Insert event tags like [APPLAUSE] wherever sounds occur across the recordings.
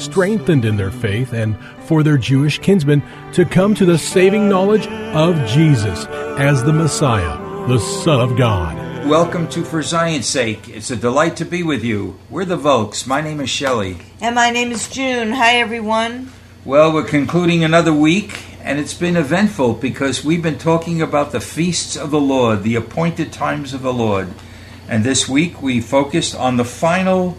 strengthened in their faith and for their Jewish kinsmen to come to the saving knowledge of Jesus as the Messiah, the Son of God. Welcome to For Zion's Sake. It's a delight to be with you. We're the Volks. My name is Shelly. And my name is June. Hi, everyone. Well, we're concluding another week, and it's been eventful because we've been talking about the feasts of the Lord, the appointed times of the Lord. And this week we focused on the final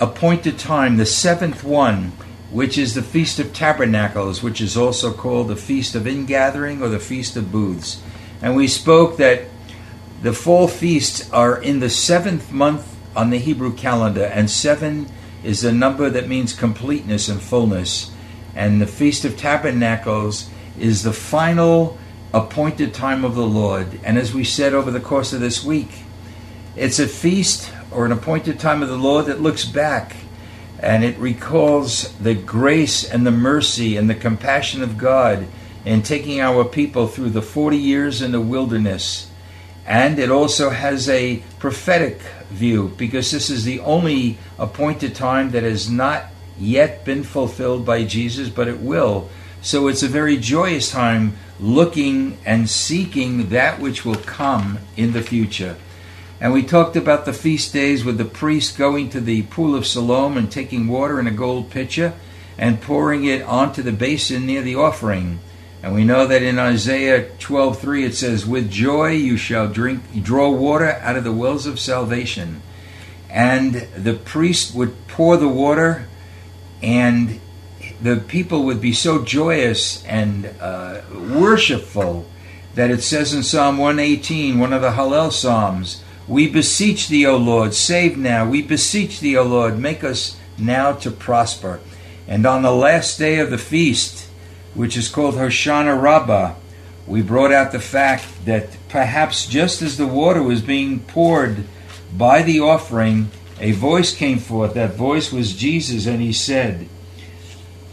appointed time, the seventh one, which is the Feast of Tabernacles, which is also called the Feast of Ingathering or the Feast of Booths. And we spoke that the fall feasts are in the seventh month on the Hebrew calendar, and seven is a number that means completeness and fullness. And the Feast of Tabernacles is the final appointed time of the Lord. And as we said over the course of this week, it's a feast or an appointed time of the Lord that looks back and it recalls the grace and the mercy and the compassion of God in taking our people through the 40 years in the wilderness. And it also has a prophetic view because this is the only appointed time that has not yet been fulfilled by Jesus, but it will. So it's a very joyous time looking and seeking that which will come in the future. And we talked about the feast days with the priest going to the pool of Siloam and taking water in a gold pitcher and pouring it onto the basin near the offering. And we know that in Isaiah 12:3 it says, "With joy you shall drink draw water out of the wells of salvation." And the priest would pour the water and the people would be so joyous and uh, worshipful that it says in Psalm 118, one of the Hallel Psalms, we beseech thee, O Lord, save now. We beseech thee, O Lord, make us now to prosper. And on the last day of the feast, which is called Hoshana Rabbah, we brought out the fact that perhaps just as the water was being poured by the offering, a voice came forth. That voice was Jesus, and he said,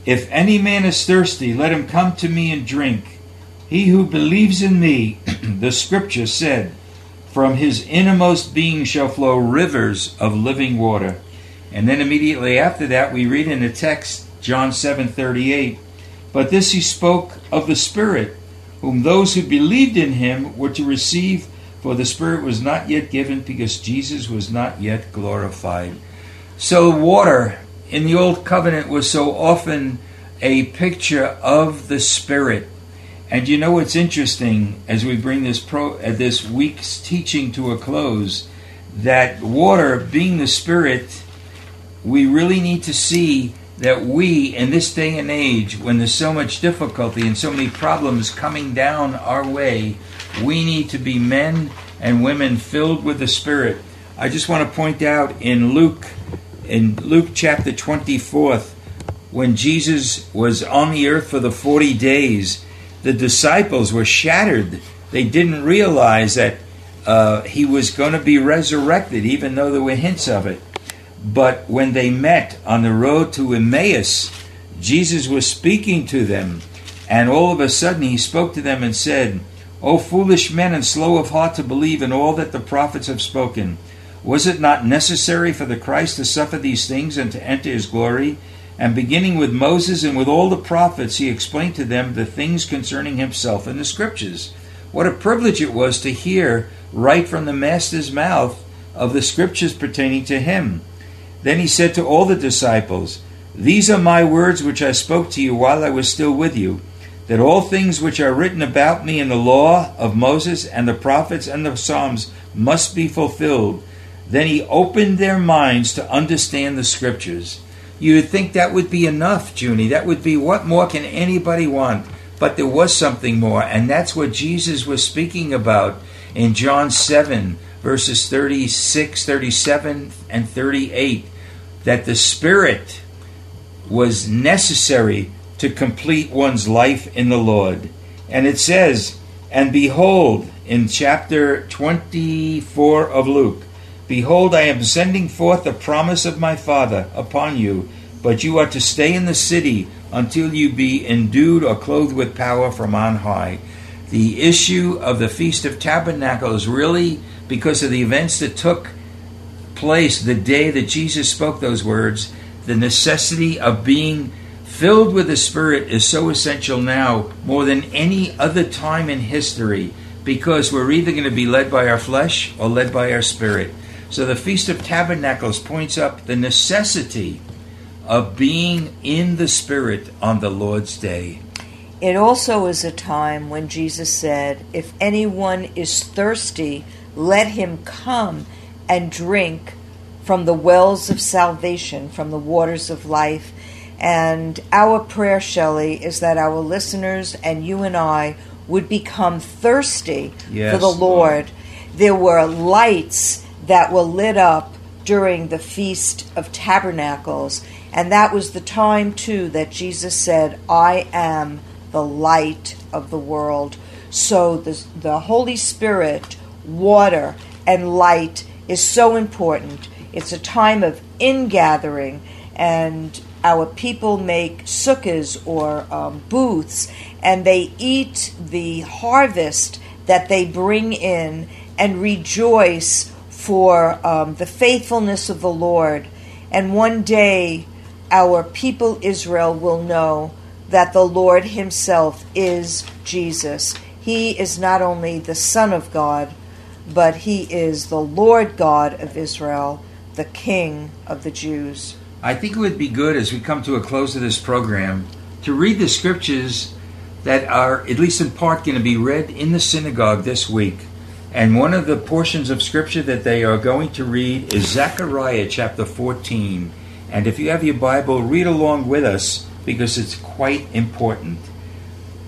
If any man is thirsty, let him come to me and drink. He who believes in me, [CLEARS THROAT] the scripture said, from his innermost being shall flow rivers of living water. And then immediately after that, we read in the text, John 7 38, But this he spoke of the Spirit, whom those who believed in him were to receive, for the Spirit was not yet given because Jesus was not yet glorified. So, water in the Old Covenant was so often a picture of the Spirit. And you know what's interesting as we bring this pro uh, this week's teaching to a close that water being the spirit we really need to see that we in this day and age when there's so much difficulty and so many problems coming down our way we need to be men and women filled with the spirit. I just want to point out in Luke in Luke chapter 24th when Jesus was on the earth for the 40 days the disciples were shattered. They didn't realize that uh, he was going to be resurrected, even though there were hints of it. But when they met on the road to Emmaus, Jesus was speaking to them, and all of a sudden he spoke to them and said, O foolish men and slow of heart to believe in all that the prophets have spoken. Was it not necessary for the Christ to suffer these things and to enter his glory? And beginning with Moses and with all the prophets, he explained to them the things concerning himself in the scriptures. What a privilege it was to hear right from the Master's mouth of the scriptures pertaining to him. Then he said to all the disciples, These are my words which I spoke to you while I was still with you, that all things which are written about me in the law of Moses and the prophets and the Psalms must be fulfilled. Then he opened their minds to understand the scriptures. You would think that would be enough, Junie. That would be what more can anybody want? But there was something more, and that's what Jesus was speaking about in John 7, verses 36, 37, and 38. That the Spirit was necessary to complete one's life in the Lord. And it says, And behold, in chapter 24 of Luke, Behold, I am sending forth the promise of my Father upon you, but you are to stay in the city until you be endued or clothed with power from on high. The issue of the Feast of Tabernacles really because of the events that took place the day that Jesus spoke those words, the necessity of being filled with the Spirit is so essential now more than any other time in history because we're either going to be led by our flesh or led by our spirit. So the Feast of Tabernacles points up the necessity of being in the Spirit on the Lord's day. It also is a time when Jesus said, If anyone is thirsty, let him come and drink from the wells of salvation, from the waters of life. And our prayer, Shelly, is that our listeners and you and I would become thirsty Yes, for the Lord. There were lights that were lit up during the Feast of Tabernacles, and that was the time, too, that Jesus said, I am the light of the world. So the, the Holy Spirit, water, and light is so important. It's a time of ingathering, and our people make sukkahs or um, booths, and they eat the harvest that they bring in and rejoice for um, the faithfulness of the Lord. And one day, our people Israel will know that the Lord Himself is Jesus. He is not only the Son of God, but He is the Lord God of Israel, the King of the Jews. I think it would be good as we come to a close of this program to read the scriptures that are, at least in part, going to be read in the synagogue this week. And one of the portions of scripture that they are going to read is Zechariah chapter 14. And if you have your Bible, read along with us because it's quite important.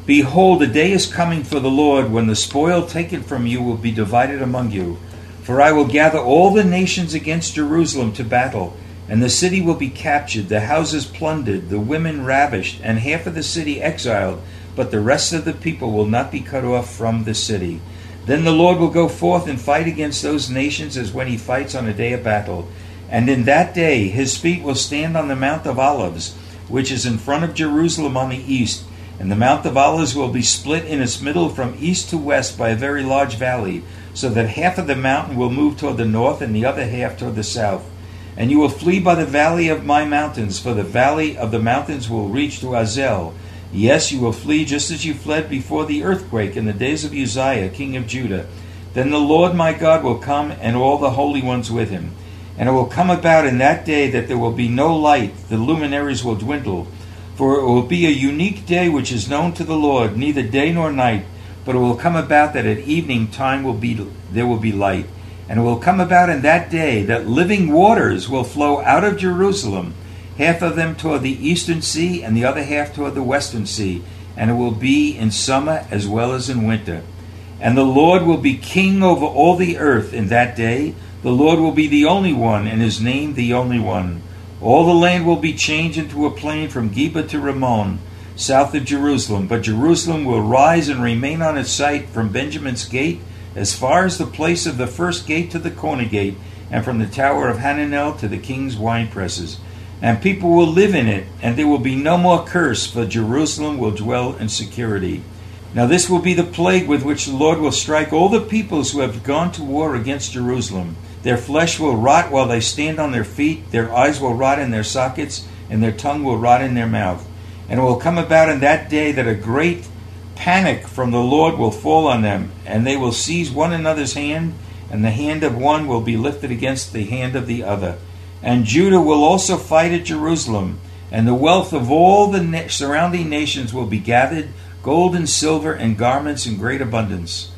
Behold, the day is coming for the Lord when the spoil taken from you will be divided among you. For I will gather all the nations against Jerusalem to battle, and the city will be captured, the houses plundered, the women ravished, and half of the city exiled, but the rest of the people will not be cut off from the city. Then the Lord will go forth and fight against those nations as when he fights on a day of battle. And in that day his feet will stand on the Mount of Olives, which is in front of Jerusalem on the east. And the Mount of Olives will be split in its middle from east to west by a very large valley, so that half of the mountain will move toward the north and the other half toward the south. And you will flee by the valley of my mountains, for the valley of the mountains will reach to Azel. Yes, you will flee just as you fled before the earthquake in the days of Uzziah, king of Judah. Then the Lord my God will come, and all the holy ones with him. And it will come about in that day that there will be no light, the luminaries will dwindle. For it will be a unique day which is known to the Lord, neither day nor night. But it will come about that at evening time will be there will be light. And it will come about in that day that living waters will flow out of Jerusalem, half of them toward the eastern sea, and the other half toward the western sea. And it will be in summer as well as in winter. And the Lord will be king over all the earth in that day. The Lord will be the only one, and his name the only one. All the land will be changed into a plain from Geba to Rimmon, south of Jerusalem. But Jerusalem will rise and remain on its site from Benjamin's gate as far as the place of the first gate to the corner gate, and from the tower of Hananel to the king's wine presses. And people will live in it, and there will be no more curse, for Jerusalem will dwell in security. Now, this will be the plague with which the Lord will strike all the peoples who have gone to war against Jerusalem. Their flesh will rot while they stand on their feet, their eyes will rot in their sockets, and their tongue will rot in their mouth. And it will come about in that day that a great panic from the Lord will fall on them, and they will seize one another's hand, and the hand of one will be lifted against the hand of the other. And Judah will also fight at Jerusalem, and the wealth of all the na- surrounding nations will be gathered gold and silver and garments in great abundance.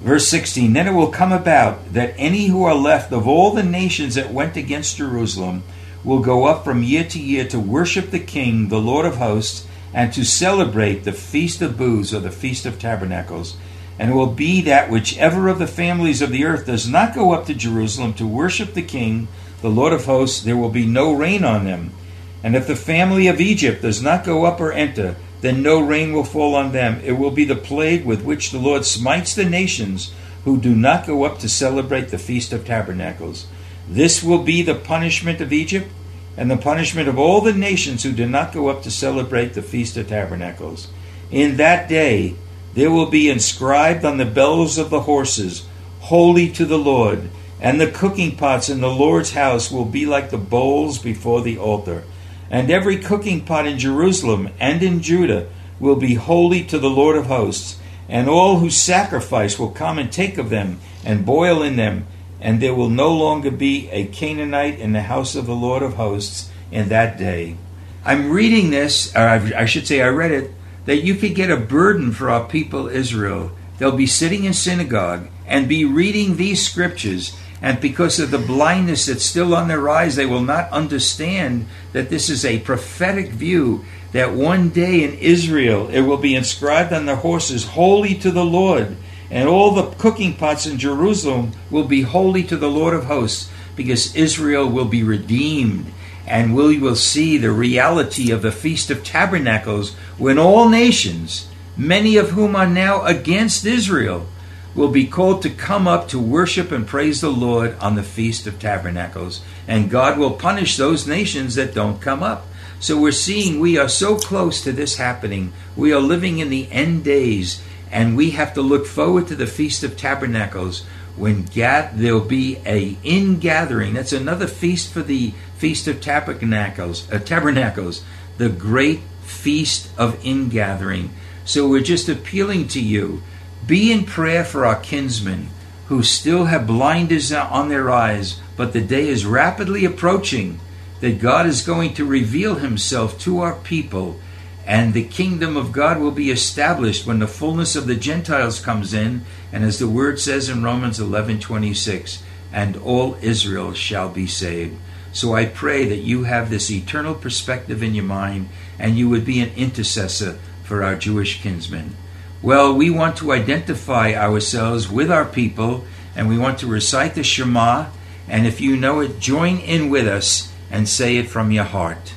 Verse 16 Then it will come about that any who are left of all the nations that went against Jerusalem will go up from year to year to worship the King, the Lord of hosts, and to celebrate the Feast of Booths or the Feast of Tabernacles. And it will be that whichever of the families of the earth does not go up to Jerusalem to worship the King, the Lord of hosts, there will be no rain on them. And if the family of Egypt does not go up or enter, then no rain will fall on them. It will be the plague with which the Lord smites the nations who do not go up to celebrate the Feast of Tabernacles. This will be the punishment of Egypt and the punishment of all the nations who do not go up to celebrate the Feast of Tabernacles. In that day there will be inscribed on the bells of the horses, Holy to the Lord, and the cooking pots in the Lord's house will be like the bowls before the altar. And every cooking pot in Jerusalem and in Judah will be holy to the Lord of hosts, and all who sacrifice will come and take of them and boil in them, and there will no longer be a Canaanite in the house of the Lord of hosts in that day. I'm reading this, or I should say, I read it, that you could get a burden for our people Israel. They'll be sitting in synagogue and be reading these scriptures and because of the blindness that's still on their eyes, they will not understand that this is a prophetic view that one day in Israel it will be inscribed on their horses, Holy to the Lord. And all the cooking pots in Jerusalem will be holy to the Lord of hosts, because Israel will be redeemed. And we will see the reality of the Feast of Tabernacles when all nations, many of whom are now against Israel, will be called to come up to worship and praise the Lord on the Feast of Tabernacles. And God will punish those nations that don't come up. So we're seeing we are so close to this happening. We are living in the end days, and we have to look forward to the Feast of Tabernacles when there'll be a ingathering. That's another feast for the Feast of Tabernacles, uh, Tabernacles, the great feast of ingathering. So we're just appealing to you be in prayer for our kinsmen who still have blinders on their eyes, but the day is rapidly approaching that God is going to reveal himself to our people and the kingdom of God will be established when the fullness of the Gentiles comes in and as the word says in Romans 11:26 and all Israel shall be saved. So I pray that you have this eternal perspective in your mind and you would be an intercessor for our Jewish kinsmen. Well, we want to identify ourselves with our people and we want to recite the Shema. And if you know it, join in with us and say it from your heart.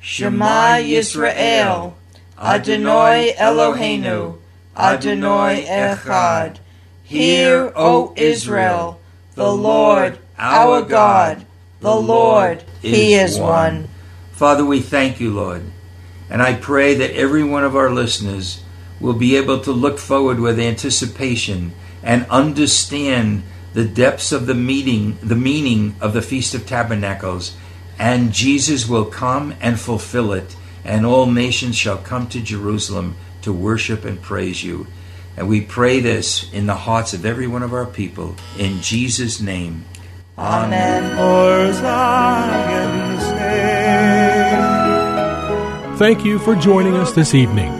Shema Yisrael, Adonai Eloheinu, Adonai Echad. Hear, O Israel, the Lord, our God, the Lord, He is one. Father, we thank you, Lord. And I pray that every one of our listeners will be able to look forward with anticipation and understand the depths of the meaning, the meaning of the Feast of Tabernacles, and Jesus will come and fulfill it, and all nations shall come to Jerusalem to worship and praise you. And we pray this in the hearts of every one of our people. In Jesus' name. Amen. Thank you for joining us this evening.